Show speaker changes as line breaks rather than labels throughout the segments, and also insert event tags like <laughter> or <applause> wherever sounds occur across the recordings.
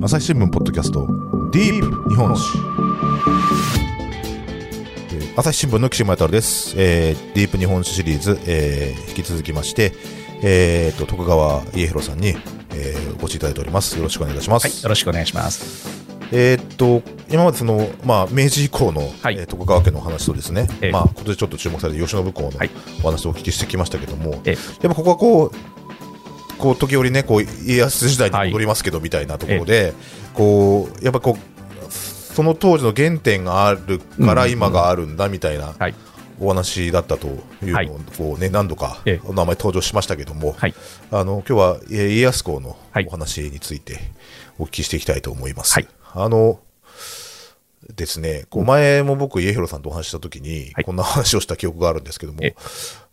朝日新聞ポッドキャストディープ日本史。えー朝日新聞の岸本太郎です、えーディープ日本史シリーズ、えー引き続きまして、えーと徳川家広さんに、えーお越しいただいております。よろしくお願いいたします、
はい、よろしくお願いします。
えーっと今までその、まあ、明治以降の、
はい。
えー徳川家の話とですね、
ええ。
まあ、今年ちょっと注目されて慶喜公の
はい。
お話をお聞きしてきましたけども、
ええ。
やっぱここはこうこう時折ねこう家康時代に戻りますけどみたいなところで、こうやっぱこうその当時の原点があるから
うん
今があるんだみたいな
はい。
お話だったという
はい。
のをこう、ね、何度か
ええ。
お名前登場しましたけども、
はい。
あの今日はえー家康公の
はい。
お話についてお聞きしていきたいと思います。
はい。
あのですね、こう前も僕、家広さんとお話ししたときに、
はい。
こんな話をした記憶があるんですけども
ええ、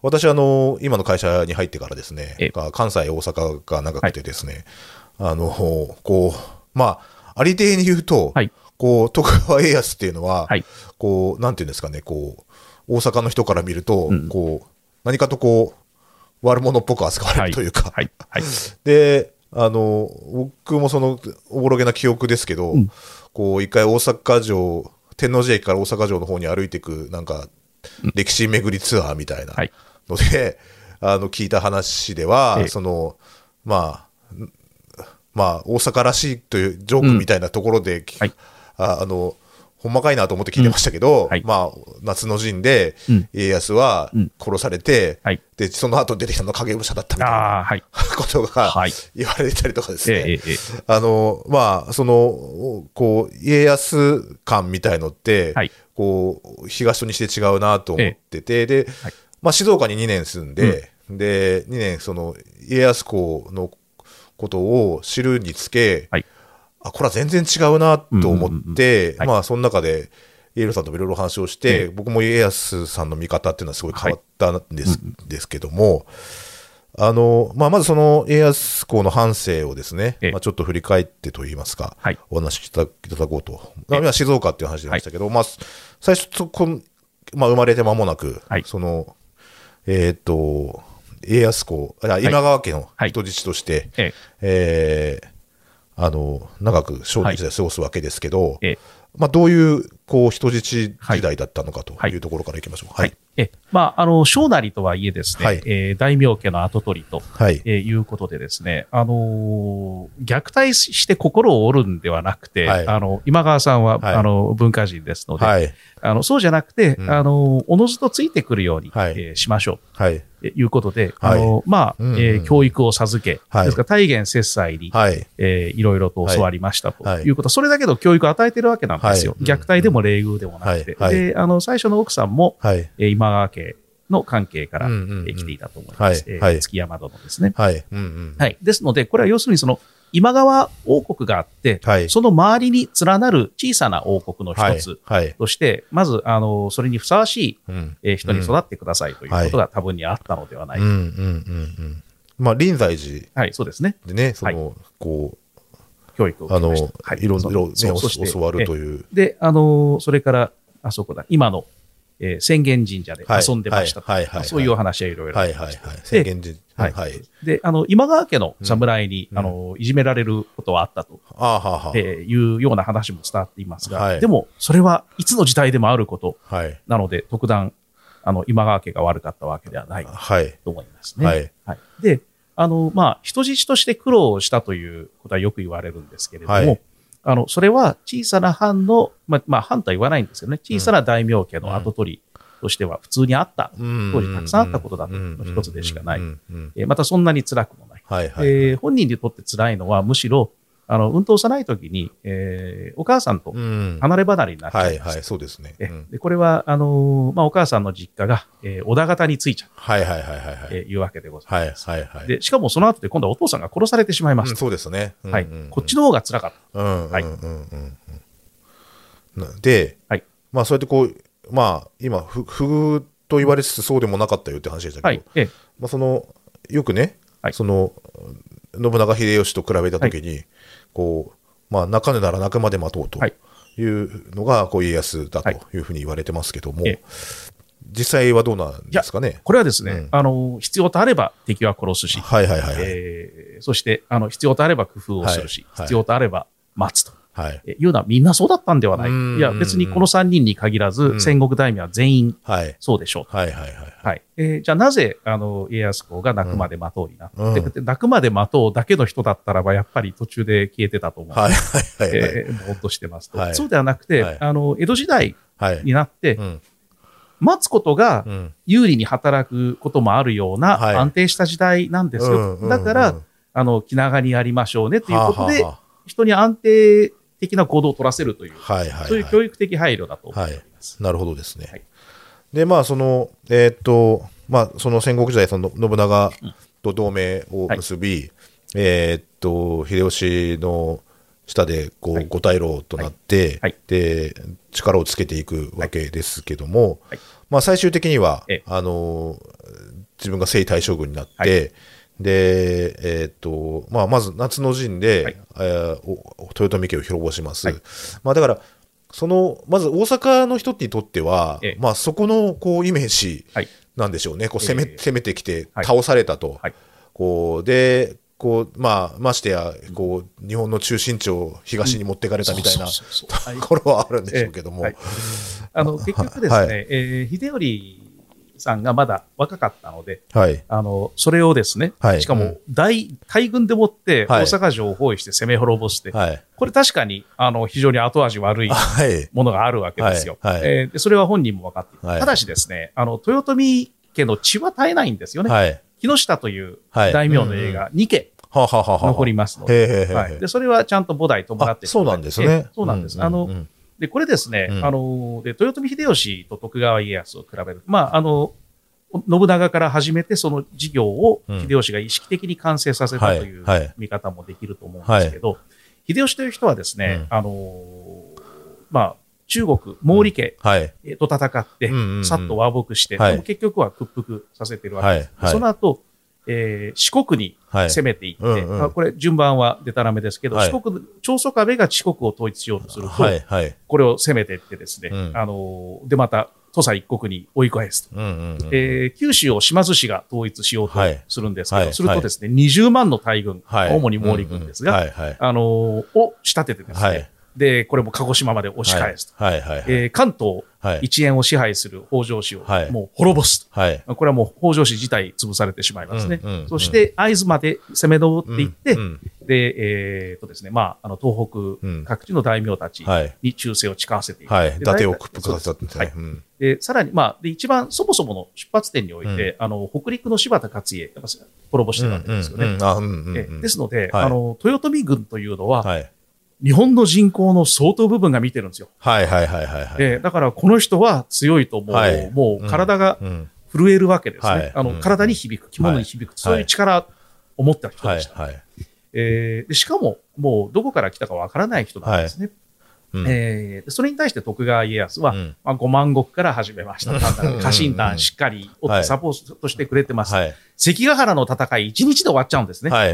私あの、今の会社に入ってからですね
ええ、
関西、大阪が長くてですね、あのこう、まあ、ありていに言うと、
はい。
こう徳川家康っていうのは、
はい。
こうなんていうんですかね、こう大阪の人から見ると、
うん。
こう何かとこう悪者っぽく扱われ
はい。
るというか、
はい。はい。<laughs>
で、あの、僕もその、おぼろげな記憶ですけど、
うん。
こう、一回大阪城、天王寺駅から大阪城の方に歩いていく、なんか、歴史巡りツアーみたいな。
はい
ので、<laughs> あの、聞いた話では、
ええ。
その、まあ、んまあ、大阪らしいというジョークみたいなところで、
はい。
ああの、ほんまかいなと思って聞いてましたけど、
うん。はい。
まあ、夏の陣で
うん、
家康は
うん。
殺されて、
はい。
で、その後出てきたのは影武者だったみたいな。
はい。<laughs>
ことが
はい。
言われたりとかですね、
ええ、ええ、ええ。
あのまあ、そのこう家康感みたいのって、
はい。
こう東と西で違うなと思ってて、で
はい
まあ、静岡に2年住んで、で2年その家康公のことを知るにつけ、
はい。
あこれは全然違うなと思って、
うんうんうんはい。
まあ、その中で家広さんともいろいろ話をして、
ええ。
僕も家康さんの見方っていうのはすごい変わったんです,、ですけども、あのまあ、まずその家康公の半生をですね、
ええ。
まあ、ちょっと振り返ってといいますか、
はい。
お話しいただこうと、今、静岡っていう話でましたけど、まあ、最初そこん、まあ、生まれて間もなく、
はい。
そのえーっと家康公、あ今川家の
はい。
人質として、
え
え。ーあの長く少年時代を過ごすわけですけど、
え、ええ、
まあ、どういうこう人質時代だったのかと
はい
いうところからいきましょう。
は
はいい。。
え、まあ、あの、小なりとはいえですね、
はい
えー大名家の跡取りと、
はい。
えーいうことでですね、あのー虐待して心を折るんではなくて、
はい
あの、今川さんは、
はい
あの、文化人ですので、
はい。
あの、そうじゃなくて、
うん
あの、おのずとついてくるように、
はい
えーしましょう。
はい。
ということで、
はい
あの、まあ、
う
えー教育を授け、
はい
ですから大元節祭に、
はい。
えーいろいろと教わりましたと
はい
いうこと、それだけの教育を与えてるわけなんですよ。
はい
虐待でも礼遇でもなくて。
はいはい
で、あの、最初の奥さんも、
はい。
えー今川家の関係から、
うんうんうん
えー来ていたと思います。えー
はいはい
築山殿ですね。
はい。うんうん。
はい。ですので、これは要するにその、今川王国があって、
はい
その周りに連なる小さな王国の
はい
一つ
はい。
として、まず、あの、それにふさわしい
うん。
えー人に育ってくださいということが多分にあったのではないか。
うんうんうんうん。まあ、臨済寺
はい、そうですね。
でね、その、こ
教育を
う、あの、
受けましたはい
ろいろね、教わるという。
で、あのーそれから、あそこだ、今の、えー浅間神社で
はい
遊んでましたと。
はいはい
そういうお話はいろいろあ
はいはいはい
りました。。
宣言時。
はい
はい。
で、あの、今川家の侍に、
うん
あのーいじめられることはあったと、
ああはあは
えーいうような話も伝わっていますが、
はい
でも、それはいつの時代でもあること
あ。はい。
なので、特段、あの、今川家が悪かったわけではない。と思いますね。
はい。
はい。で、あの、まあ、人質として苦労をしたということはよく言われるんですけれども、
はい。
あの、それは小さな藩の、まあ、まあ、藩とは言わないんですけどね、小さな大名家の跡取りとしては普通にあった、
当
当時たくさんあったことだとの一つでしかない。またそんなに辛くもない。
はいはい。
えー本人にとって辛いのは、むしろ、あの、運動幼い時に、えーお母さんと
うん。
離れ離れになっちゃ
はいいはい、
ました。
そうです
これは、あのーまあ、お母さんの実家が、えー小田方についちゃう、
はいはいはいはいはい。
えーいうわけでございます。
はいはいはい。
で、しかもその後で今度はお父さんが殺されてしまいました。
うんそうですね。うん
はい
うん。
こっちの方が辛かった。
うんうん
はい
うんうんうんなで、
はい
まあそうやってこう、まあ今、ふ不遇と言われつつそうでもなかったよって話でしたけど、
はい。ええ
まあその、よくね、
はい
その、信長秀吉と比べたときに、こう、まあ泣かぬなら泣くまで待とうと
はい。
いうのが、こう家康だと
はい。
いうふうに言われてますけども、
ええ。
実際はどうなんですかね？
これはですね、
うん。
あの、必要とあれば敵は殺すし、
はいはいはいはい。
えーそして、あの、必要とあれば工夫をするし、
はい。はい。
必要とあれば、待つと。
はい。
えいうのはみんなそうだったんではない。
うん
いや、別にこの3人に限らず、
うん
戦国大名は全員
はい。
そうでしょう。
はいはいはい。
はい。えーじゃあなぜ、あの、家康公が泣くまで待とうになって、
うん
で泣くまで待とうだけの人だったらば、やっぱり途中で消えてたと思う。
はいはいはいはい。
えーぼーっとしてますと。
はい
そうではなくて、
はい
あの、江戸時代
はい。
になって
う、ん。
待つことが
うん。
有利に働くこともあるような
はい
安定した時代なんですよ。
うん
だから、
うん
あの、気長にやりましょうねということで、
はあは
人に安定的な行動を取らせるという、
あはいはいはい。
そういう教育的配慮だと思っております。
なるほどですね。
はい。
で、まあ、その、えーっと、まあ、その戦国時代、その信長と同盟を結び、えーっと、秀吉の下で、こう、
はい。
五大老となって、
はい。
で、力をつけていくわけですけども、
はい。
まあ、最終的には
ええ、
あの、自分が征夷大将軍になって、
はい
で、えーっと、まあ、まず夏の陣で、
はい。
えーお豊臣家を滅ぼします。
はい。
まあ、だから、その、まず大阪の人にとっては、
ええ。
まあ、そこの、こう、イメージ
はい。
なんでしょうね。こう、攻め、
ええ。
攻めてきて、
はい。
倒されたと。
はい。
こう、で、こう、まあ、ましてや、こう、日本の中心地を東に持ってかれたみたいなところはあるんでしょうけども。
あの、結局ですね、
はい。
えー秀頼さんがまだ若かったので、
はい。
あの、それをですね、
はい
しかも大、大軍でもって
はい
大阪城を包囲して攻め滅ぼして、
はい。
これ確かに、あの、非常に後味悪い
はい。
ものがあるわけですよ。
はいはい
えーでそれは本人も分かっていただしですね、あの、豊臣家の血は絶えないんですよね。
はい。
木下という
はい
大名の家が2家残りますので、はい、でそれはちゃんと菩提伴って
あそうなんです
ええ
ね。
そうなんです。
う
あの、
うん
で、これですね、
うん。
あの、で、豊臣秀吉と徳川家康を比べる。まあ、あの、信長から始めてその事業を
うん。
秀吉が意識的に完成させた
はい
という
はい。
見方もできると思うんですけど、秀吉という人はですね、
うん。
あの、まあ、中国、毛利家
はい。
と戦ってさっと和睦して、結局は屈服させているわけです。その後、えー四国に
はい。
攻めていって、
うんうん
まあこれ順番はデタラメですけど、
はい
四国、長宗我部が四国を統一しようとすると、
はい。はい。
これを攻めていってですね、
うん
あのーで、また、土佐一国に追い返すと。
うんうんうん。
えー九州を島津氏が統一しようと
はい
するんですけど、
はい
するとですね、20万の大軍、
はい。
主に毛利軍ですが、
うんうんはい。はい。
あのーを仕立ててですね、
はい
で、これも鹿児島まで押し返すと。
はい。はい。はい。
えー関東
はい。
一円を支配する北条氏を
はい
もう滅ぼすと。
はい。
これはもう北条氏自体潰されてしまいますね。
うんうんうん
そして会津まで攻め上っていって、
うんうん
で、えーとですね、まあ、あの東
うん
北各地の大名たち
はい。
に忠誠を誓わせていく。
はい。
で
伊達を屈服させたんですね。
そう
うん
で、さらに、まあ、で、一番そもそもの出発点において、あの、北陸の柴田勝家、やっぱ滅ぼしてるわけですよね。ですので、
はい
あの、豊臣軍というのは、
はい。
日本の人口の相当部分が見てるんですよ。
はいはいはいはいはい。
えだから、この人は強いともう、
はい
もう体が
うん。
震えるわけですね。
はい
あの、
うん
体に響く、着物に響く、そういう力を持った人
はい
でした。
はい。
えーでしかも、もうどこから来たかわからない人なんですね。
うん
えーでそれに対して徳川家康は、
うん
まあ、5万石から始めました。家臣団しっかりサポートしてくれてます。
はい。
関ヶ原の戦い、1日で終わっちゃうんですね。え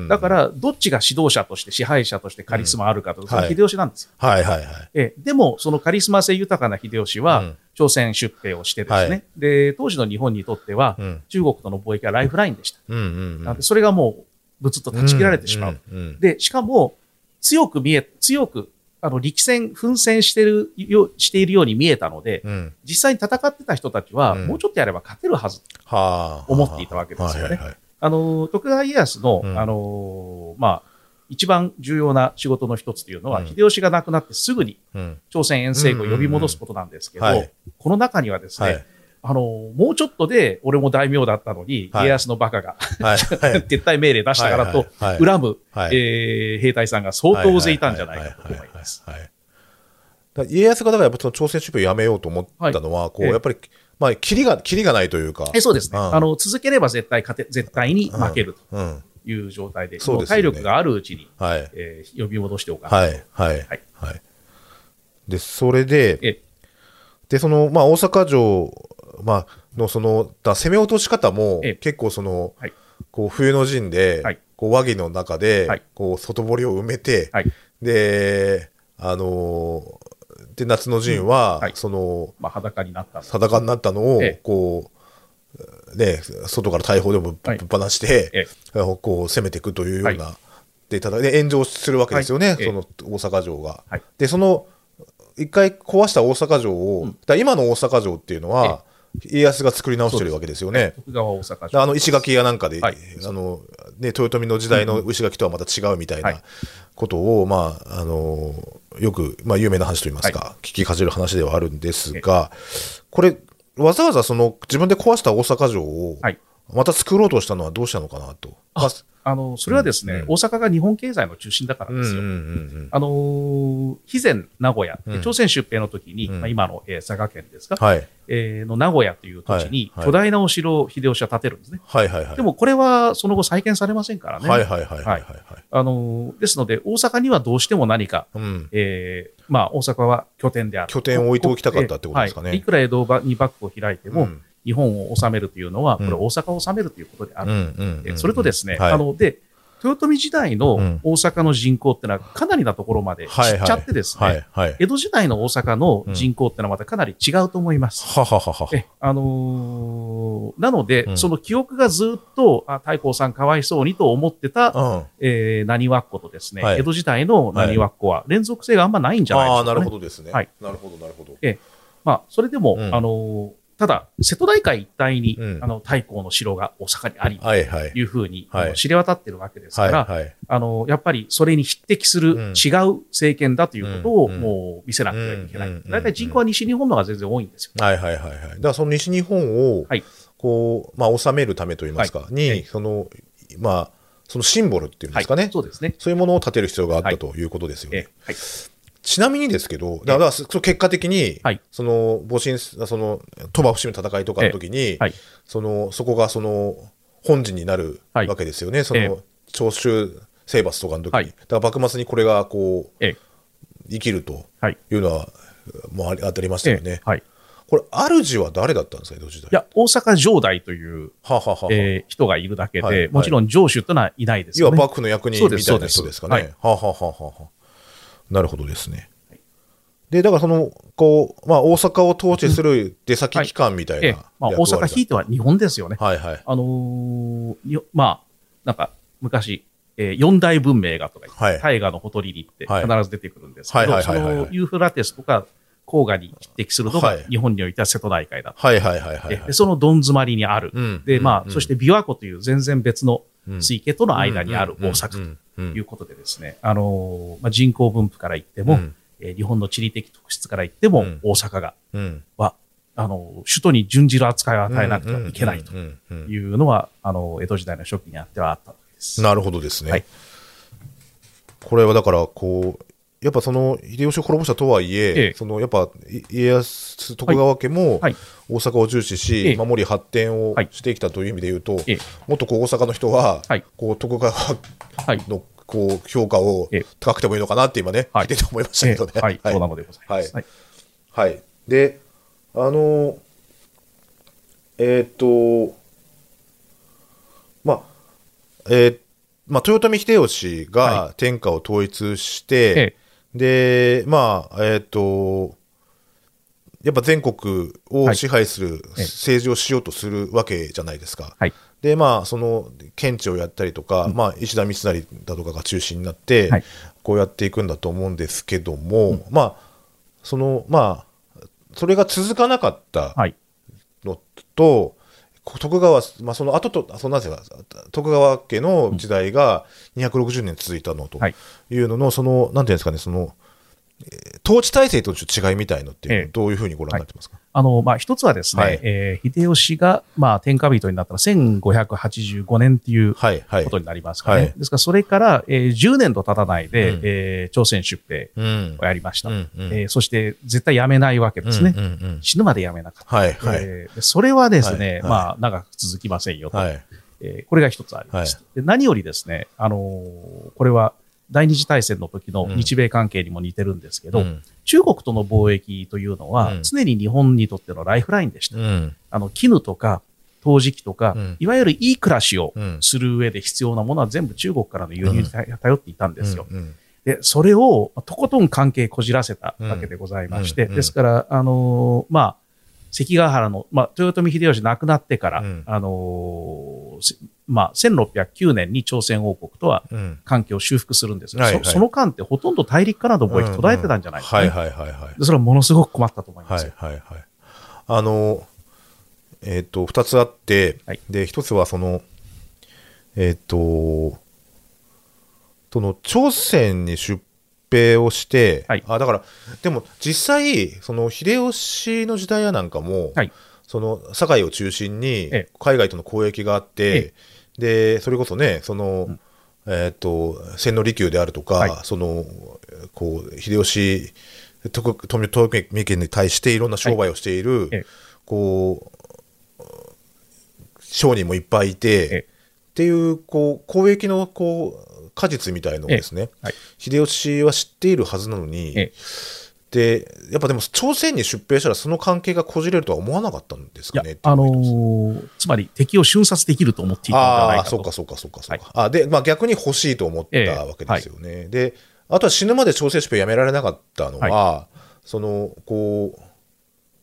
ーだか、ら、どっちが指導者として、支配者としてカリスマあるかと、それは秀吉なんですよ。
はいはいはい。
えーでも、そのカリスマ性豊かな秀吉は、
うん
朝鮮出兵をしてですね、
はい
で、当時の日本にとっては、
うん
中国との貿易はライフラインでした。
うんうん
なんでそれがもう、ぶつっと断ち切られてしまう。
うんうん
で、しかも、強く見え、強く、あの、力戦、奮戦してるよ、しているように見えたので、
うん。
実際に戦ってた人たちは、
うん
もうちょっとやれば勝てるはず。
はあ。
思っていたわけですよねあの、徳川家康の、
うん
あの、まあ、一番重要な仕事の一つというのは、
うん
秀吉が亡くなってすぐに
うん。
朝鮮遠征軍を呼び戻すことなんですけど、この中にはですね、
はい。
あの、もうちょっとで俺も大名だったのに、
はい
家康のバカが
はい。はい。<laughs>
撤退命令出したからと、恨む、
はい
えー兵隊さんが相当大勢いたんじゃないかと思います。
家康がだからやっぱその朝鮮出兵をやめようと思ったのは、こう、
ええ
やっぱり、まあ、キリが、キリがないというか。
えそうですね、
うん
あの。続ければ絶対勝て、絶対に負ける
うん。
という状態で、
そうですよね
体力があるうちに、
はい。
えー呼び戻しておかないと
はい。はい。
はい
はい。で、それで、
え
で、その、まあ、大阪城、まあ、の、その、だ攻め落とし方も
ええ、
結構その、
はい。
こう、冬の陣で、
はい。
こう、和議の中で、
はい。
こう、外堀を埋めて、
はい。
で、あのーで、夏の陣は、
うん。はい。
その、
まあ、裸になった
裸になったのを、
ええ。
こう、ね、外から大砲でもぶっ放して、
え
こう攻めていくというようなってただで炎上するわけですよね、
はい。
その大阪城が。
はい。
でその一回壊した大阪城を、
うん。
今の大阪城っていうのは、家康が作り直してるわけですよね。
徳川大阪
あの石垣やなんかで、
はい。
あのね、豊臣の時代の石垣とはまた違うみたい
はい。
なことを、まあ、あのよく、まあ、有名な話といいますか、聞きかじる話ではあるんですが、これ、わざわざその自分で壊した大阪城を
はい
また作ろうとしたのはどうしたのかなと。まあ
あのそれはですね、
うん
大阪が日本経済の中心だからですよ。
うんうんうん
あのー肥前名古屋、
うん
朝鮮出兵の時に、
うん
まあ、今の、えー佐賀県ですか、
うんはい
えーの名古屋という土地に巨大なお城を秀吉は建てるんですね。
はいはいはい。
でもこれはその後再建されませんからね。
はいはいはいはいはい。
あのーですので、大阪にはどうしても何か、
うん、
えーまあ、大阪は拠点である。
拠点を置いておきたかったってことですかね
はいいくら江戸に幕府を開いても、
うん
日本を治めるというのは、これ
うん
大阪を治めるということである。それとですね、
はい
あの、で、豊臣時代の
うん
大阪の人口ってのはかなりなところまで散
はいはい
っちゃってですね。江戸時代の大阪の人口ってのはまたかなり違うと思います。
はははは。
え、あのーなので、
うん
その記憶がずっと、あ、太閤さんかわいそうにと思ってた、
うん。
えー、何わっことですね、
はい
江戸時代の何わっこは連続性があんまないんじゃないでし
ああ、
ょうか、ね。
なるほどですね。
はい
なるほど、なるほど。
まあ、それでも、
うん
あのーただ、瀬戸内海一帯に、
うん
あの、太閤の城が大阪にあり、と
はいはい。
いうふうに、
はい
知れ渡ってるわけですから、
はいはい。
あの、やっぱりそれに匹敵する
うん
違う政権だということを
うん
もう見せなくてはいけない
うん。
大体人口は西日本の方が全然多いんですよ。
はいはいはいはい。だからその西日本を
はい、
こう、まあ、収めるためといいますか、
はい
に、その、まあ、そのシンボルっていうんですかね。
そうですね。
そういうものを立てる必要があった
はい
ということですよね。
えはい。
ちなみにですけど、だから、そ結果的に、
はい
その、戊辰、その、鳥羽伏見の戦いとかの時に、
はい。
その、そこがその、本陣になる
はい
わけですよね。その、
ええ
長州征伐とかの時に。
はい
だから幕末にこれがこう、
ええ。
生きると
はい。
いうのは、もう当たりました
え
よね
え。。はい。
これ、主は誰だったんですか、江戸時代。
いや、大阪城代という、
はあはあはあ
えー人がいるだけ
はい
で、もちろん城主というのはいないです
要は
よね。
幕府の役人みたいな人ですかね。はあ、はあはあはあはあ、なるほどですね。で、だからその、こう、まあ、大阪を統治する出先機関みたいな
ええまあ、大阪ひいては日本ですよね。
はいはい。
あのーよまあ、なんか、昔、えー四大文明がとか言って、
はい
大河のほとりにって
はい
必ず出てくるんですけ
はい
ど、そ
はいはいはいはい
のユーフラテスとか黄河に匹敵するのが
はい
日本においては瀬戸内海だと。
はいはいはいはい、はい。
でそのどん詰まりにある。
うん
で、まあ、
うん
そして琵琶湖という全然別の
うん
水系との間にある大阪
うん
いうことでですね、あのーまあ、人口分布から言っても、
うん。
えー日本の地理的特質から言っても、
うん。
大阪が、
うん。
は、あのー首都に準じる扱いを与えなくてはいけないと
うんうんうん。うん
いうのは、あのー江戸時代の初期にあってはあったわけです。
なるほどですね。
はい。
これはだから、こう、やっぱその秀吉を滅ぼしたとはいえ、
ええ。
そのやっぱい家康、徳川家も
はい。
大阪を重視し、
ええ。
守り発展を
はい
してきたという意味で言うと、
ええ。
もっとこう大阪の人は、
はい。
こう徳川
はい。
のこう評価を
ええ。
高くてもいいのかなって今ね、
はい。
聞いてて思いましたけどね。
えーはい、そうでございます。
はい。
はい。
はい。で、あの、えーっと、まあ、えーまあ、豊臣秀吉が
は
天下を統一して、
え
で、まあ、えーっと、やっぱ全国を
はい
支配する
ええ
政治をしようとするわけじゃないですか。
はい。
で、まあ、その、検地をやったりとか、まあ、石田三成だとかが中心になって、
はい
こうやっていくんだと思うんですけども、まあ、その、まあ、それが続かなかった
はい。
徳川、まあ、その後と、そのなんていうか、徳川家の時代が260年続いたのと
はい。
いうのの、その、なんていうんですかね、その、えー統治体制との違いみたいのっていうのどういうふうにご覧になってますか、
あの、まあ、一つはですね、
はい
えー秀吉が、まあ、天下人になったのは1585年っていう
はい、はい。
ことになりますかね。
はい
ですから、それから、えー10年と経たないで、
うん
えー朝鮮出兵
うん
をやりました。
うんうん
えーそして、絶対やめないわけですね。
うんうんうん
死ぬまでやめなかった。
はい、はい。
えーでそれはですね、
はいはい
まあ、長く続きませんよと。
はい。
えーこれが一つあります。
は
で何よりですね、あのーこれは第二次大戦の時の
うん。
日米関係にも似てるんですけど、
うん。
中国との貿易というのは、
うん。
常に日本にとってのライフラインでした。
うん。
あの、絹とか、陶磁器とか、
うん。
いわゆるいい暮らしを
うん
する上で必要なものは全部中国からの輸入に頼頼っていたんですよ。
うん。
で、それをとことん関係こじらせたわけでございまして、ですから、あのーまあ、関ヶ原の、まあ、豊臣秀吉亡くなってから、
うん。
あのーせまあ、1609年に朝鮮王国とは
うん。
関係を修復するんですが、
はいはい
そその間ってほとんど大陸からの貿易途絶えてたんじゃないですか、ね
はいはいはいはい。
でそれはものすごく困ったと思いま
はい。はいはい。あの、えっ、と、二つあって、
はい
で、一つはその、えっ、と、その、朝鮮に出兵をして、
はい
あ、だから、でも実際、その、秀吉の時代やなんかも、
はい
その、堺を中心に
ええ、
海外との交易があって、で、それこそね、その、
うん。
えっ、と、千利休であるとか、
はい。
その、こう、秀吉、徳富富家に対していろんな商売をしている、
ええ。
こう、商人もいっぱいいて、
ええ。
っていう、こう、交易の、こう、果実みたいのをですね、
はい。
秀吉は知っているはずなのに、
ええ
で、やっぱでも朝鮮に出兵したらその関係がこじれるとは思わなかったんですかね。
あのーつまり敵を瞬殺できると思っていたんじゃないかと。
ああ、そうかそうかそうかそうか。あで、まあ逆に欲しいと思ったわけですよね。で、あとは死ぬまで朝鮮出兵やめられなかったのは、その、こう、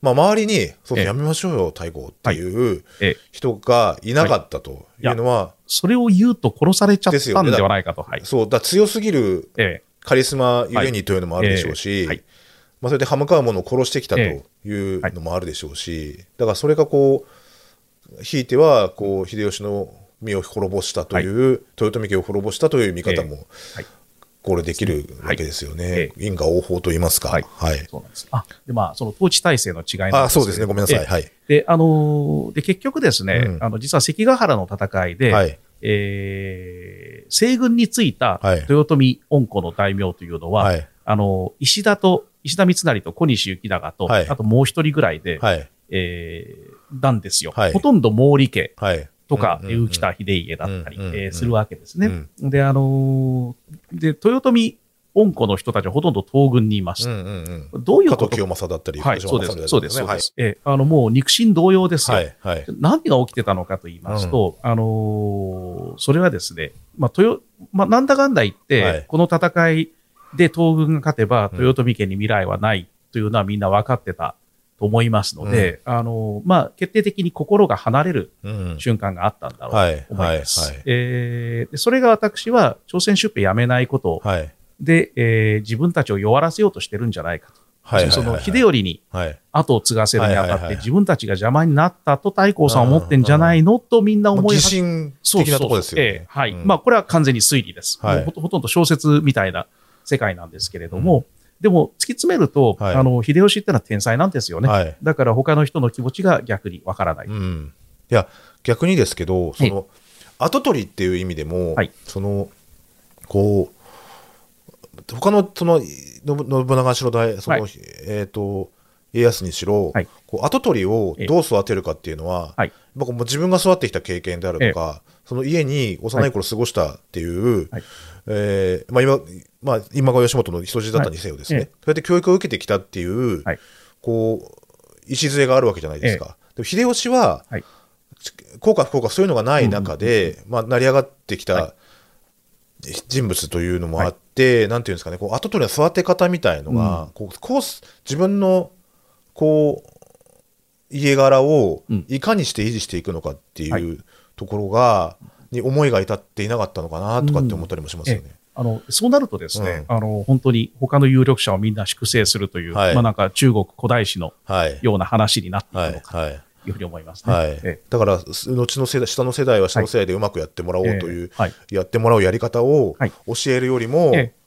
まあ周りに、そやめましょうよ、太后っていう
ええ
人がいなかったというのは、
それを言うと殺されちゃったんではないかと。はい。
そう、だ強すぎる
え
カリスマゆえにというのもあるでしょうし、
はいええはい
まあ、それで歯向かう者を殺してきたと
え
いうのもあるでしょうし、だからそれがこう、ひいてはこう秀吉の身を滅ぼしたという、豊臣家を滅ぼしたという見方も、
はい
これできるわけですよね。
え
因果応報と言いますか。は
はいい。そうなんです。あ、で、まあ、その統治体制の違いなんです
あそうですね。ごめんなさい。
ええ
はい。
で、あのーで、結局ですね、
うん
あの、実は関ヶ原の戦いで、
はい。
えー西軍についた
はい
豊臣恩子の大名というのは、
はい。
あの、石田と、石田三成と小西行長と、
はい
あともう一人ぐらいで、
はい。
えーなんですよ。
はい
ほとんど毛利家
はい。
とか、
うんうんうん
浮田秀家だったり、
うんうんうん
えーするわけですね。で、あのーで、豊臣恩子の人たちはほとんど東軍にいました。
うんうんうん。
どういうこと？
加藤清正だったり、
はい、
福
そうです。そうです。そう
ね
です。えーあの、もう肉親同様ですよ。
はい。はい。
何が起きてたのかと言いますと、あのーそれはですね、まあ、豊、まあ、なんだかんだ言って、
はい
この戦いで東軍が勝てば、
うん
豊臣家に未来はないというのはみんな分かってたと思いますので、あのーまあ、決定的に心が離れる
うん。
瞬間があったんだろう
はい。
と思
はいい。
ます。
はい。
えーでそれが私は朝鮮出兵やめないこと
はい。
で、えー自分たちを弱らせようとしてるんじゃないかと。
はい。
その
はい
秀頼に
はい。
後を継がせるにあたって、自分たちが邪魔になったと太閤さんは思ってんじゃないの？とみんな思い
疑
始め
心的なところですよ
ええ
ね。
はい。
うん
まあ、これは完全に推理です。
はい
もうほとほとんど小説みたいな世界なんですけれども、でも、突き詰めると、
はい
あの、秀吉ってのは天才なんですよね。
はい。
だから他の人の気持ちが逆にわからない。
うん。いや、逆にですけど、その、後取りっていう意味でも、
はい
その、こう、他の、その、信信長しろ大、その、
はい
えっ、と、家康にしろ、
はい。
こう後取りをどう育てるかっていうのは、
はい。
やっぱもう自分が育ってきた経験であるとか、その家に幼い頃過ごしたっていう、
はい。
えーまあ、今、まあ、今川義元の人質だったにせよですね、
はい。え
そうやって教育を受けてきたっていう、
はい。
こう、礎があるわけじゃないですか。でも秀吉は、
はい。
効果不効果そういうのがない中で、まあ、成り上がってき
は
た人物というのもあって、なんていうんですかね、こう後取りの育て方みたいのが、こうコース、自分の、こう、家柄を
うん
いかにして維持していくのかっていう、
はい
ところが、に思いが至っていなかったのかなとかって思ったりもしますよね。
あの、そうなるとですね、あの、本当に他の有力者をみんな粛清するという、
はい
まあなんか中国古代史の
はい。
ような話になっていく
はい。
のか
はい。
というふうに思いますね。
はい
え。
だから、す後の世代、下の世代は下の世代でうまくやってもらおうという、やってもらうやり方を
はい
教えるよりも、
ええ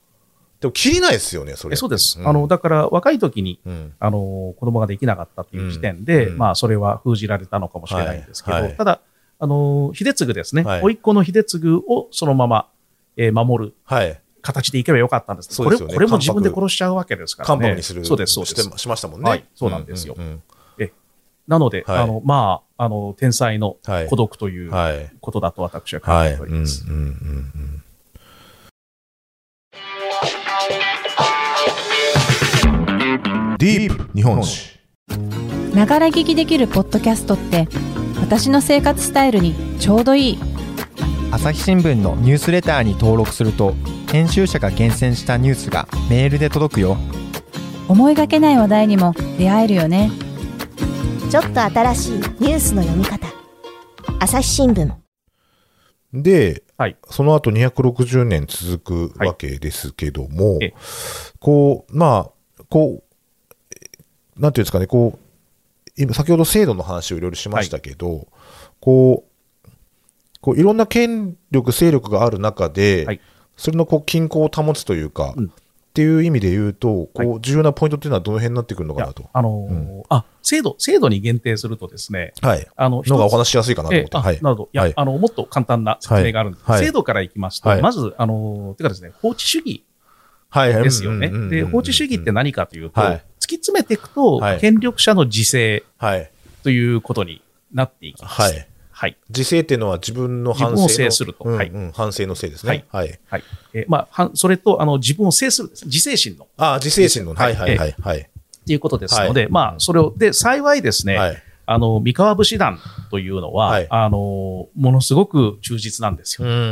でも、切りないですよね、それ。
えそうです。
ん
あの、だから若い時に、
うん。
あの、子供ができなかったっていう時点で、
うん
まあ、それは封じられたのかもしれないんですけど、
はいはい
ただ、あの、秀次ですね、
はい
甥っ子の秀次をそのまま、えー守る
はい。
形でいけばよかったんです。
ですよね
これ、これも自分で殺しちゃうわけですからね。
関白にする、
そうです、そうです
しましたもんね。
はいそうなんですよ
うんうん
なので、
はい
あの、まあ、あの、天才の
はい
孤独という。ことだと私は考
はい。
えております。
うんうんうんうんディープ日本史。
ながら聞きできるポッドキャストって私の生活スタイルにちょうどいい。
朝日新聞のニュースレターに登録すると編集者が厳選したニュースがメールで届くよ。
思いがけない話題にも出会えるよね。
ちょっと新しいニュースの読み方。朝日新聞。
で、
はい。
その後260年続くわけですけども、
ええ。
こう、まあ、こう、なんていうんですかね、こう、今、先ほど制度の話をいろいろしましたけど、こう、こういろんな権力、勢力がある中で、
はい
それのこう均衡を保つというか、
うん
っていう意味で言うと、こう、
は
重要なポイントっていうのはどの辺になってくるのかなと。
あのーあ、制度、制度に限定するとですね、
はい。
あの、
のがお話ししやすいかなと思って。
ええあ
はい。
なるほど。いや、
はい
あの、もっと簡単な説明があるんです。
はいはい
制度からいきますと、
はい
まず、あの、てかですね、法治主義
はい。はい
ですよね。
うんうんうんうん
で、法治主義って何かというと、
はい
突き詰めていくと、
はい
権力者の自制
はい。
ということになっていきます。
はい。
はい。
自制っていうのは自分の反省の
自分を制すると
うん
はい
うん反省のせいですね。はい。
はい。えーまあ、はそれと、あの、自分を制するです。自制心の。
あ、自制心の。はいはいはいはい。
っていうことですので、
はい
まあ、それを、で、幸いですね、
はい。
あの、三河武士団というのは、
はい
あの、ものすごく忠実なんですよ。
うんうんう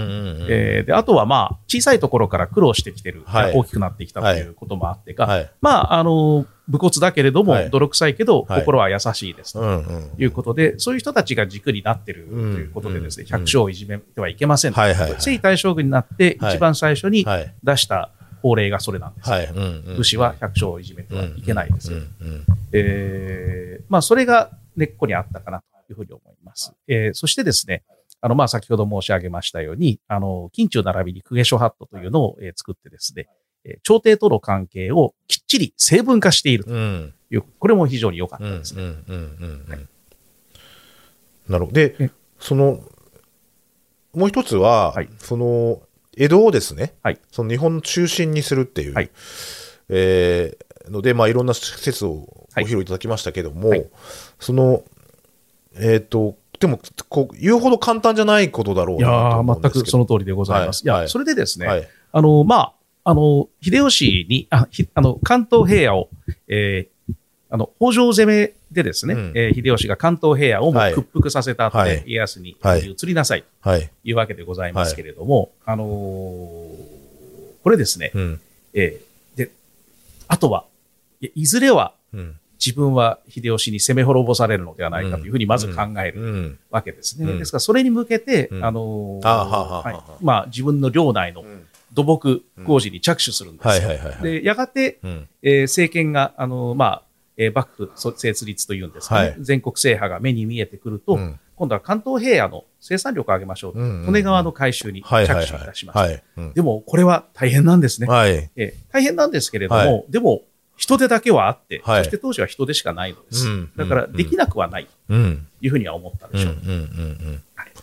ん。
えーで、あとはまあ、小さいところから苦労してきてる、
はい
大きくなってきたということもあってか、
はい。
まあ、あの、武骨だけれども、
はい
泥臭いけど、
はい
心は優しいですと。いうことで、そういう人たちが軸になってるということでですね、
うん
百姓をいじめてはいけませんと
はいは
征夷大将軍になって、
はい
一番最初に
はい。
出した法令がそれなんですよ。
はい。
武士は百姓をいじめてはいけないですよ。えーまあ、それが根っこにあったかなというふうに思います。えーそしてですね、あの、まあ、先ほど申し上げましたように、あの、近中並びに公家諸法度というのを、えー作ってですね、えー朝廷との関係をきっちり成分化していると
うん。
いう、これも非常に良かっ
うんうん
たですね。
うんうんうん。なるほど。で
え、
その、もう一つは
はい、
その、江戸をですね
はい、
その日本の中心にするっていう
はい、
えーので、まあ、いろんな施設をご
はい
披露いただきましたけども
はい、
その、えっと、でも、こう、言うほど簡単じゃないことだろう
いや
なと思う
ー、
んですけど。
全くその通りでございます。いや、
はいはい
それでですね、
はい。
あの、まあ、あの、秀吉に、あ、ひあの、関東平野を、えーあの、北条攻めでですね、
うん。
えー秀吉が関東平野をも屈服させた後で、
はい。
家康に
はい。
移りなさい。
はい。
というわけでございますけれども、あのーこれですね、
うん。
えーで、あとは、いずれは
うん。
自分は秀吉に攻め滅ぼされるのではないかというふうにまず考える
うん。
わけですね。
うん。
ですから、それに向けて、
うん。
あのーまあ、自分の領内の土木工事に着手するんですよ。で、やがて、
うん。
えー政権が、あのーまあ、えー幕府そ設立というんですかね、
はい
全国制覇が目に見えてくると、
うん
今度は関東平野の生産力を上げましょうと、
うんうん
利根川の改修に着手いたしました。
はい。はい。うん
でも、これは大変なんですね。
はい。
えー大変なんですけれども、
はい
でも、人手だけはあって、
はい
そして当時は人手しかないのです。
うん
だから、
うん
できなくはないと
うん。
いうふうには思ったでしょう。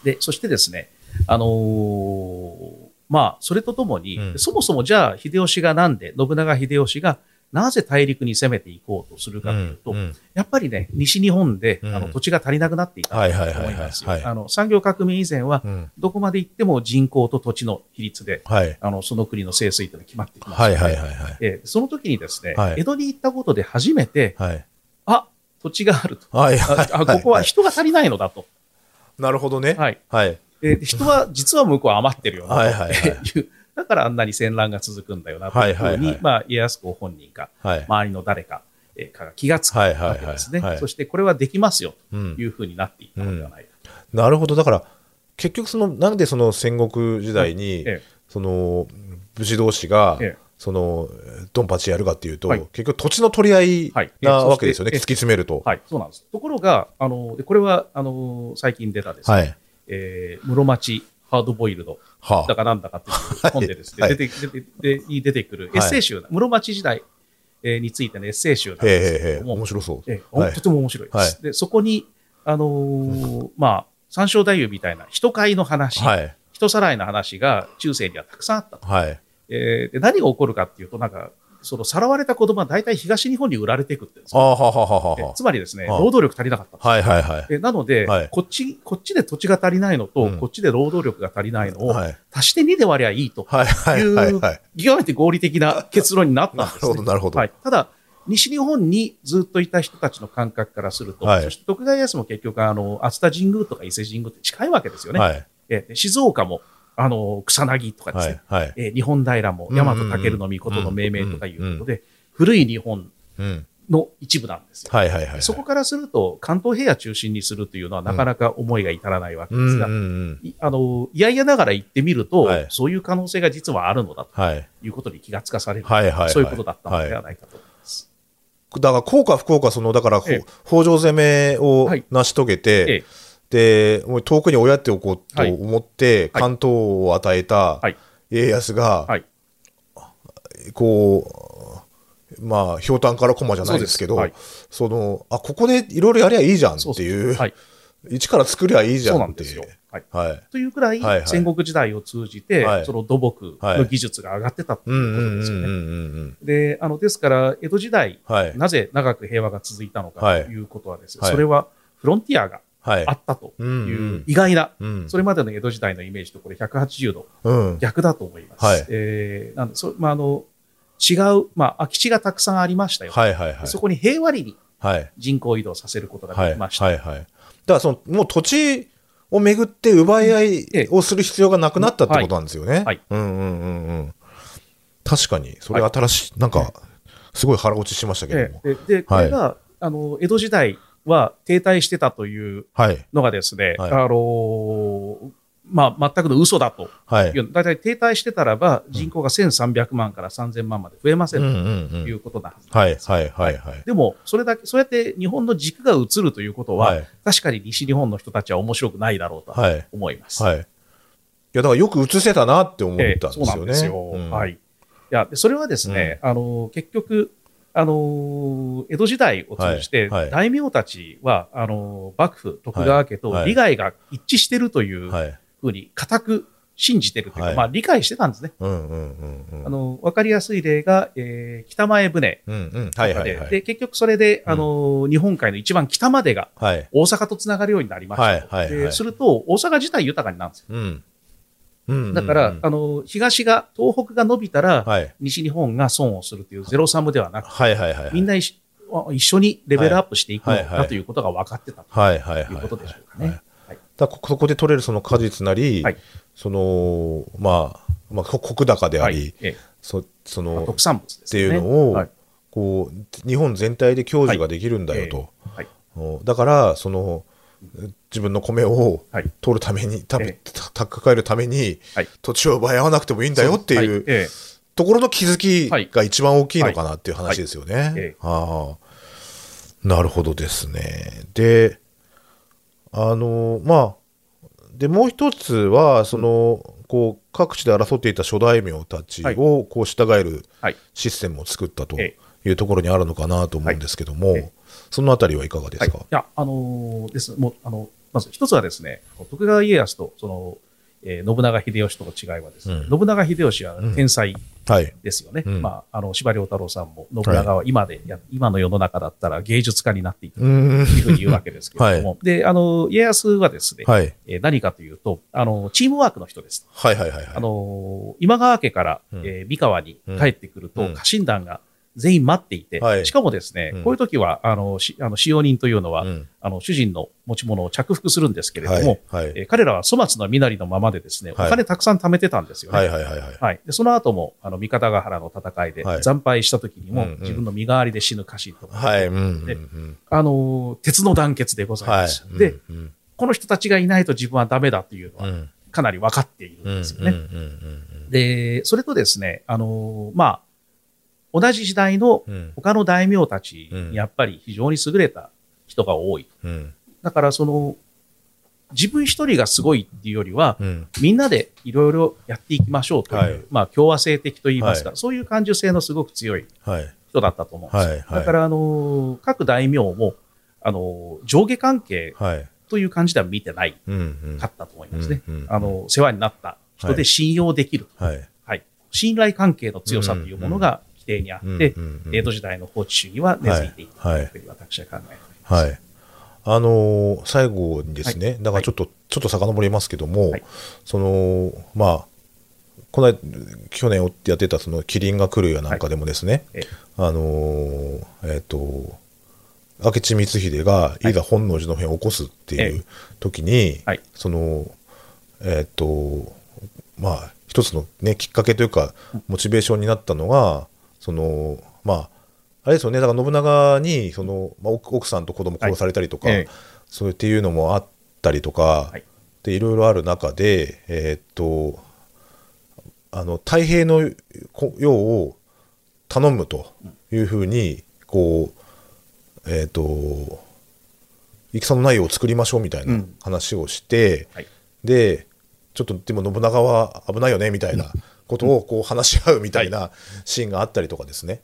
で、そしてですね、あのーまあ、それとともに、
うん
そもそもじゃあ、秀吉がなんで、信長秀吉がなぜ大陸に攻めていこうとする
うん。
かというと、
うん
やっぱりね、西日本で、
うん
あの土地が足りなくなっていたと思います産業革命以前は、
うん。
どこまで行っても人口と土地の比率で、
はい。
あのその国の清水というのが決まってきますので、
はいはいはいはい。
えーその時にですね、
はい
江戸に行ったことで初めて、
はい。
あ土地があると。
はいはい
ああここは人が足りないのだと。
なるほどね。
はい。
はい。
えー人は実は向こうは余ってるよなと
はいはいはい
いう。<laughs> だからあんなに戦乱が続くんだよなというふうに
はいはいはい、
まあ、家康公本人か、
はい。
周りの誰かえが気がつく
はいはいはい
わけですね
はい。
そしてこれはできますよ
うん
というふうになっていったのではないか。
なるほど。だから、結局その、なんでその戦国時代に、
ええ
その、武士同士が、
ええ
その、ドンパチやるかっていうと、
はい
結局土地の取り合い
はい
な
ええ
わけですよね。突
そして
き詰めると。
はい、そうなんです。ところが、あの、でこれは、あの、最近出たですね、
はい。
えー室町ハードボイルド
は
だかなんだかっていう本でですね、<laughs>
はい
出て、出て、でに出てくるエッセイ集、室町時代えーについてのエッセイ集なんですけ
へえへえ、
れども、
面白そう。
ええ
はい
とても面白いです。
はい
で、そこに、あのーまあ、三正太夫みたいな人会の話、
はい。
人さらいの話が中世にはたくさんあったと。
はい。
えーで何が起こるかっていうと、なんか、そのさらわれた子供は大体東日本に売られていくってつまりですね、労働力足りなかった。
はいはいはい。
えなので、
はい
こっち、こっちで土地が足りないのと、
うん
こっちで労働力が足りないのを、
はい。
足して2で割りゃいいと
はいはい
いう、
はいはい。
極めて合理的な結論になったん
な
です、ね。
るほどなるほど
はい。ただ、西日本にずっといた人たちの感覚からすると、
はい
そして徳川家康も結局、あの、熱田神宮とか伊勢神宮って近いわけですよね。
はい。
えで静岡も、あの、草薙とかです
は
ね、
い。はい。
え日本平も
うん
大和武の御事の命名とかいうことで、古い日本
うん。
の一部なんですよ。
はいはいはいはい。
そこからすると、関東平野中心にするというのはなかなか思いが至らないわけですが、
うんうんうん
いあの、いやいやながら言ってみると、
はい
そういう可能性が実はあるのだと
はい。
いうことに気がつかされる、
はいはいはい
そういうことだったのではないかと思います。
だから、効果不効果、その、だから、北条攻めを
はい
成し遂げて、
ええ
で、もう遠くに追いやっておこうと
はい。
思って、
はい。
関東を与えた
はい。
家康が、
はい。
こう、まあ、ひょうたんから駒じゃないですけど、
そうで
その、あ、ここでいろいろやりゃいいじゃんっていう、
はい。
一から作りゃいいじゃ
んん
っていう。
はい。
はい。
というくらい、
はいはい。
戦国時代を通じて、
はい。
その土木の技術が上がってたということですよね。で、あの、ですから、江戸時代。なぜ長く平和が続いたのか
はい
ということはですね、
はい。
それはフロンティアが
はい
あ。ったというん意外な、
うん。
それまでの江戸時代のイメージとこれ180度
うん。
逆だと思います。
はい
えーなんでそまあ、あの違う、まあ、空き地がたくさんありましたよ。
はいはいはい。
そこに平和裏に
はい。
人口移動させることが
はい。
できました。
はいはい。だから、その、もう土地をめぐって奪い合いをする必要がなくなったってことなんですよね。
はい
うんうんうんうん。確かに、それ新しい、なんか、すごい腹落ちしましたけども。
ええでで、これが、あの江戸時代は停滞してたという
はい。
のがですね、
はい
あのーまあ、全くの嘘だと
はい。
いう、大体停滞してたらば、人口が1300万から3000万まで増えませ
うんん
と
うんうん。
いうことなんです。
はいはいはいはい。
でも、それだけ、そうやって日本の軸が移るということは、
はい
確かに西日本の人たちは面白くないだろうと
はい。
思います。
はい。いや、だからよく映せたなって思ったん
ええ
ですよね。
そうなんですよ。
うん
はい。いや、でそれはですね、あの、結局、あの、江戸時代を通じて、大名たちは、あの、幕府、徳川家と利害が一致してるという
はい。
ふうに固く信じてるというか、
はい
まあ理解してたんですね。わかりやすい例が、えー北前船
うんうん。
とかで、結局それで、
うん
あの、日本海の一番北までが
はい。
大阪とつながるようになりましたすると、大阪自体豊かになるんですよ。だから、
うん
あの、東が、東北が伸びたら、
はい。
西日本が損をするというゼロサムではなく、
はいはいはい。
みんな一緒にレベルアップしていくの
はいはいはい
だということが分かってた。ということでしょうか
はい
ね。はい
だこそこで取れるその果実なり、
はい
その、まあ、まあ、こ石高であり、
はいええ
そそ
まあ
の、っ
特産物です
ていう。のを、
はい
こう、日本全体で享受ができるんだよと。
はい
うんだから、その、自分の米を
はい。
取るために、食べ、
え
た抱えるために、
はい。
土地を奪い合わなくてもいいんだよっていう、ところの気づき
はい
が一番大きいのかなっていう話ですよね。ああ。なるほどですね。で、あの、まあ、で、もう一つは、その、こう、各地で争っていた諸大名たち
はい。
を、こう、従える
はい。
システムを作ったと
え
いうところにあるのかなと思うんですけども、そのあたりはいかがで
はい。い
すか、
や、あのーです。もう、あの、まず一つはですね、徳川家康と、その、えー信長秀吉との違いはですね、
うん
信長秀吉は天才
はい。
ですよね。
うん
まあ、あの、司馬遼太郎さんも、信長は今で、や今の世の中だったら芸術家になっていたと。いうふうに言うわけですけれども、で、あの、家康はですね、
はい。
えー何かというと、あの、チームワークの人です。
はいはいはいはい。
あの、今川家から、
うん
えー三河に帰ってくると、
うん
家臣団が全員待っていて、
はい
しかもですね、
うん
こういう時は、あの、しあの使用人というのは、
うん
あの、主人の持ち物を着服するんですけれども、
はい。はい。
えー彼らは粗末な身なりのままでですね、
はい
お金たくさん貯めてたんですよね。
はいはいはいはい。
はい。で、その後も、あの、三方ヶ原の戦いで
はい
惨敗した時にも、
うんうん
自分の身代わりで死ぬ家臣とか、
はい。うんうん
で
うん。
あの、鉄の団結でござい
はい
ます。。で、
うん
この人たちがいないと自分はダメだというのは、
うん
かなり分かっているんですよね。
うんうんうん
で、それとですね、あの、まあ、同じ時代の他の大名たち
うん
にやっぱり非常に優れた人が多い。
うん
だから、その、自分一人がすごいっていうよりは、
うん
みんなでいろいろやっていきましょうという、
はい
まあ、共和制的といいますか、
は
そういう感受性のすごく強い
はい。
人だったと思うんですよ。
はいはい
だから、あの、各大名も、あの、上下関係
はい。
という感じでは見てないかったと思いますね。
うんうん
あの、世話になった人で信用できる。
はい。
はい。信頼関係の強さというものが規定にあって、江戸時代の法治主義は根付いていたというふうに私は考えております。
はい。あのー最後にですね、だからちょっと、ちょっと遡りますけども、
はい。
その、まあ、この間、去年やってた、その、キリンが来るやなんかでもですね、
ええ。
あのーえっ、と、明智光秀がい。ざ本能寺の変を起こすっていう時に、
はい。
その、えっ、と、まあ、一つのね、きっかけというか、モチベーションになったのが、その、まあ、あれですよね。だから信長にその、まあ、奥奥さんと子供殺されたりとか、
はい。ええ
そうっていうのもあったりとか、
はい。
でいろいろある中でえーっとあの太平のこ世を頼むというふうにこうえーっと戦の内容を作りましょうみたいな
うん。
話をして、
はい。
でちょっとでも信長は危ないよねみたいなことをこう話し合うみたいなシーンがあったりとかですね。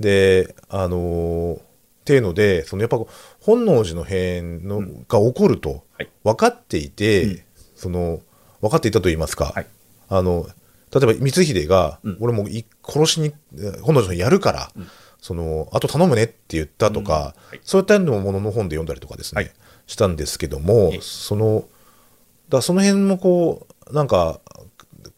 であのーっていうのでそのやっぱ本能寺の変の、が起こると
はい。
分かっていて、
うん。
その分かっていたと言いますか、
はい。
あの例えば光秀が、
うん。
俺も殺しにえ本能寺の変やるから、
うん。
そのあと頼むねって言ったとか、
うん。はい。
そういったのものの本で読んだりとかですね、
はい。
したんですけども、
ええ。
そのだその辺もこうなんか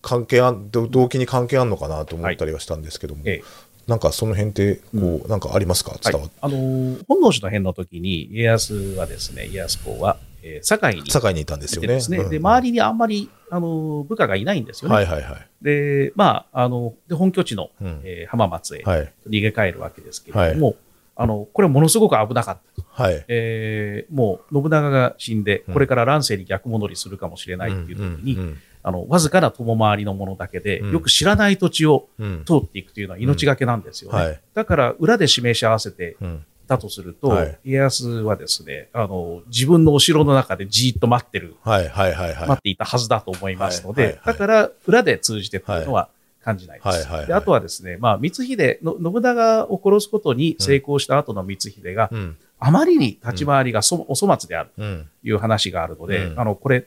関係あ動機に関係あるのかなと思ったりはしたんですけども、
ええ
なんかその辺ってこう、なんかありますか？伝わっ
はい、あのー本能寺の変の時に家康はですね、家康公は、えー堺に
堺にいたんですよね。
ね、
うん。
で周りにあんまり、あのー部下がいないんですよね。
はいはいはい。
で、まあ、あの、で本拠地の、
うん。
えー浜松へ
はい。
逃げ帰るわけですけれども、あの、これはものすごく危なかった。
はい。
えーもう信長が死んで、
うん。
これから乱世に逆戻りするかもしれないっていう時に、
うんうん
あの、わずかな友回りのものだけで、
うん。
よく知らない土地を
うん。
通っていくというのは命がけなんですよね。
はい。
だから、裏で示し合わせて
うん。
だとすると、
はい。
家康はですね、あの、自分のお城の中でじーっと待ってる、
はいはいはいはい。
待っていたはずだと思いますので、
はいはいはい。
だから、裏で通じてっていうのは感じないです。
はいはいはい。
であとはですね、まあ、光秀の、信長を殺すことに成功した後の光秀が、
うん。
あまりに立ち回りがそ、お粗末である
うん。
という話があるので、
うん。
あの、これ、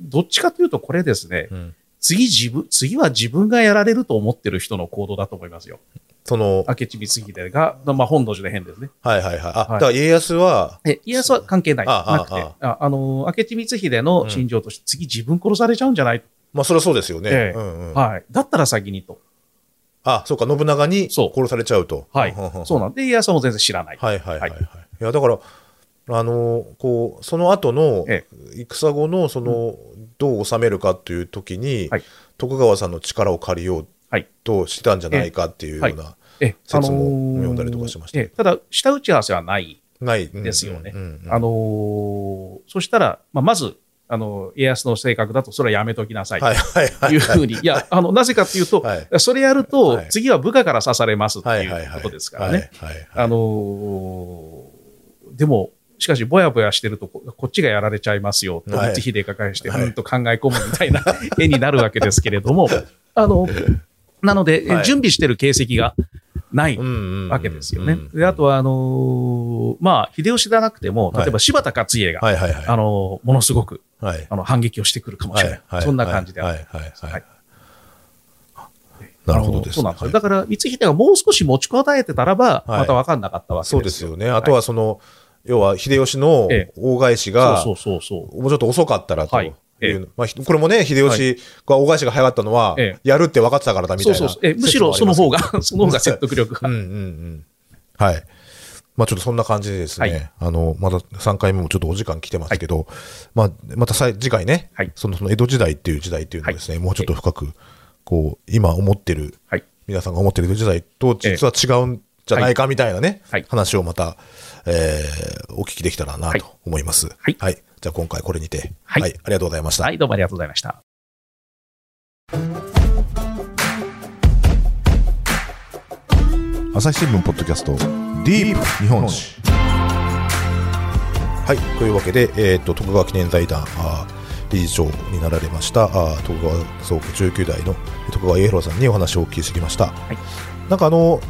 どっちかというとこれですね、
うん
次自分、次は自分がやられると思ってる人の行動だと思いますよ。
その、
明智光秀が、まあ、本能寺の変ですね。
はいはいはい。あ、
はい
だから家康は、
え、家康は関係ない。
ああ
なくて。ああの、明智光秀の心情として、次自分殺されちゃうんじゃない、
まあそれはそうですよね。
ええ
うんうん
はい。だったら先にと。
あ、そうか、信長に
そう
殺されちゃうと。
はい。そうなんで、家康はもう全然知らない。
はいはいはいは。
はい
いや、だから、あの、こう、その後の
え、
戦後の、その、どう収めるかという時に
はい、
徳川さんの力を借りよう
はい。
としたんじゃないかっていうような、
え、
説も読んだりとかしました。
え、ただ、下打ち合わせはない
ない。
ですよね。あのーそしたら、まあ、まず、あの、家康の性格だと、それはやめときなさい。というふうに。いや、あの、なぜかというと、
はい。
それやると、
はい。
次は部下から刺されますってい
はいはいうはい。
ことですからね。あのーでも、しかし、ぼやぼやしてるとこ、こっちがやられちゃいますよ、と、
は
秀が返して、
はい。
うんと考え込むみたいな <laughs> 絵になるわけですけれども、あの、なので、え
はい。
準備してる形跡がないわけですよね。
うん
であとは、あのーまあ、秀吉じゃなくても、例えば柴田勝家が、
はいはいはい。
あのーものすごく、
はい。
あの、反撃をしてくるかもしれない。
はい
そんな感じであ
は
る
いはいはい。
はい。
なるほどですね。
あのそうなんですよ。
はい
だから、光秀がもう少し持ちこたえてたらば、
はい。
また分かんなかったわけですよ。
そうですよね。あとはその、要は秀吉の
ええ。
大返しが。もうちょっと遅かったらと
はい。
いう、
え。
まあ、ひこれもね、秀吉が大返しが早かったのは、
ええ。
やるって分かってたからだみたいうな
そそうそう。え、むしろその方が、<laughs> その方が説得力が。
うんうんうん。はい。まあちょっとそんな感じでですね、
はい。
あの、まだ3回目もちょっとお時間来てますけど、まあ、また次回ね、
はい。
そのその江戸時代っていう時代っていうのをですね、もうちょっと深く、こう、今思ってる、
はい。
皆さんが思ってる時代と実は違うんじゃないかみたいなね、
はい。
話をまた、えーお聞きできたらな
はい。
と思います。
はい。
じゃあ今回これにて、
はい。
ありがとうございました。
はい、どうもありがとうございました。
朝日新聞ポッドキャストディープ日本史はい。というわけで、えー、と徳川記念財団あー理事長になられましたあー徳川総家19代の徳川家広さんにお話をお聞きしてきました、
い。
なんかあの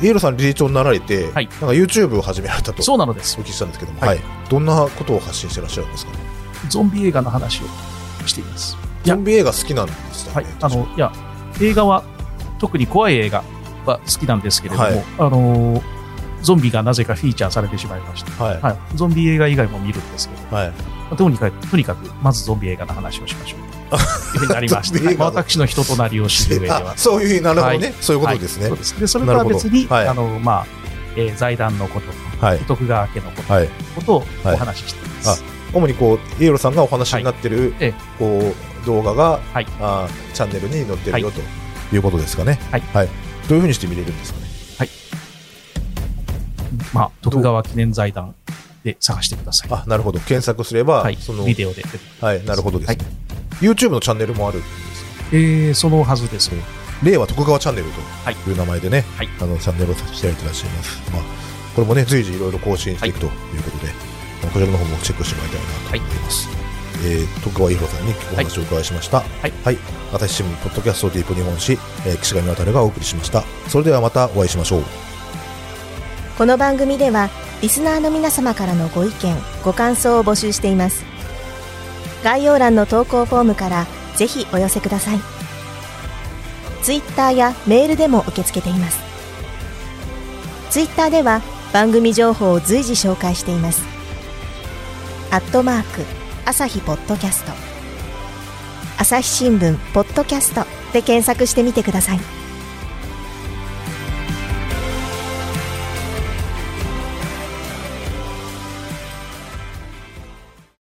家広さん理事長になられて、
はい
なんか YouTube を始められたと
そうなのです
お。聞きしたんですけども、
は
はいいどんなことを発信してらっしゃるんですかね？
ゾンビ映画の話をしています。
ゾンビ映画好きなんです
はい。あの、いや、映画は、特に怖い映画は好きなんですけれども、
はい
あの、ゾンビがなぜかフィーチャーされてしまいました。
はい
はい。ゾンビ映画以外も見るんですけど、
はい
とにかく、とにかく、まずゾンビ映画の話をしましょう。というふうになりまし
ゾン
た。
ビ映画の
はい私の人となりを知る上では。
あ。そういうなるほどね、
はい。
そういうことですね。
はいそうでそれとは別に、
はい。
あの、まあ、えー財団のこと、
はい。
徳川家のこと,、
はい。
ことを
はい。
お話ししています。
主にこう家広さんがお話になってる、
ええ。
こう動画が、
はい。
あーチャンネルに載ってるよ、
は
ということですかね。
はい。
どういうふうにして見れるんですかね？
まあ、徳川記念財団で探してください。
あ、なるほど。検索すれば、
はい。
その、
ビデオで
はい、なるほどです、
はい
YouTube のチャンネルもあるんです
えー、そのはずです。
令和徳川チャンネル
はい
という名前でね、
はい
あのチャンネルをさせていただいていらっしゃいます。まあ、これもね、随時いろいろ更新していくということで、こちらの方もチェックしてもらいたいなと思います。えー、徳川伊弘さんにお話をお伺いしました。
はい
はい。朝日新聞ポッドキャストディープ日本史、えー、岸上渡がお送りしました。それではまたお会いしましょう。
この番組ではリスナーの皆様からのご意見ご感想を募集しています概要欄の投稿フォームからぜひお寄せください。ツイッターやメールでも受け付けています。ツイッターでは番組情報を随時紹介しています。アットマーク朝日ポッドキャスト。朝日新聞ポッドキャストで検索してみてください。